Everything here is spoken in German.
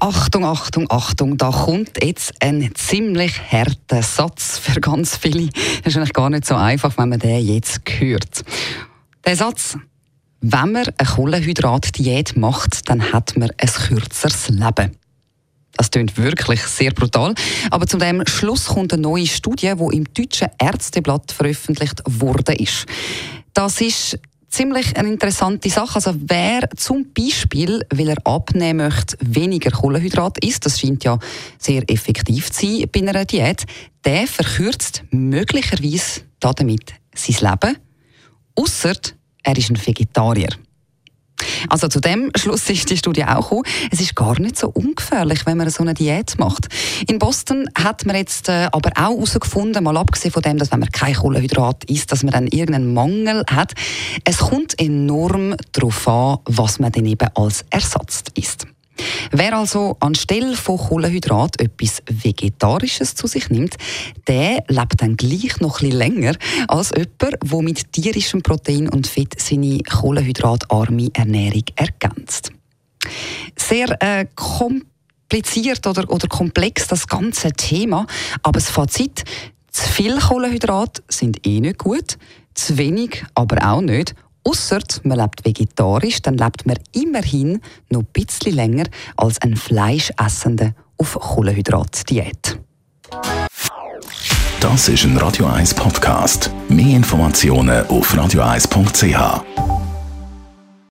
Achtung, Achtung, Achtung, da kommt jetzt ein ziemlich harter Satz für ganz viele. Das ist eigentlich gar nicht so einfach, wenn man den jetzt hört. Der Satz, wenn man eine Kohlenhydratdiät macht, dann hat man ein kürzeres Leben. Das klingt wirklich sehr brutal. Aber zu dem Schluss kommt eine neue Studie, die im deutschen Ärzteblatt veröffentlicht wurde. Das ist ziemlich eine interessante Sache. Also wer zum Beispiel, weil er abnehmen möchte, weniger Kohlenhydrat isst, das scheint ja sehr effektiv zu sein bei einer Diät, der verkürzt möglicherweise damit sein Leben, außer er ist ein Vegetarier. Also zu dem Schluss ist die Studie auch gekommen. Es ist gar nicht so ungefährlich, wenn man so eine Diät macht. In Boston hat man jetzt äh, aber auch herausgefunden, mal abgesehen von dem, dass wenn man kein Kohlenhydrat isst, dass man dann irgendeinen Mangel hat. Es kommt enorm darauf an, was man dann eben als Ersatz isst. Wer also anstelle von Kohlenhydrat etwas Vegetarisches zu sich nimmt, der lebt dann gleich noch ein länger als jemand, der mit tierischem Protein und Fett seine kohlenhydratarme Ernährung ergänzt. Sehr äh, kompliziert oder, oder komplex das ganze Thema, aber das Fazit, zu viel Kohlenhydrat sind eh nicht gut, zu wenig aber auch nicht Ausser man lebt vegetarisch, dann lebt man immerhin noch ein bisschen länger als ein Fleischessender auf Kohlenhydratdiät. Das ist ein Radio 1 Podcast. Mehr Informationen auf radio1.ch.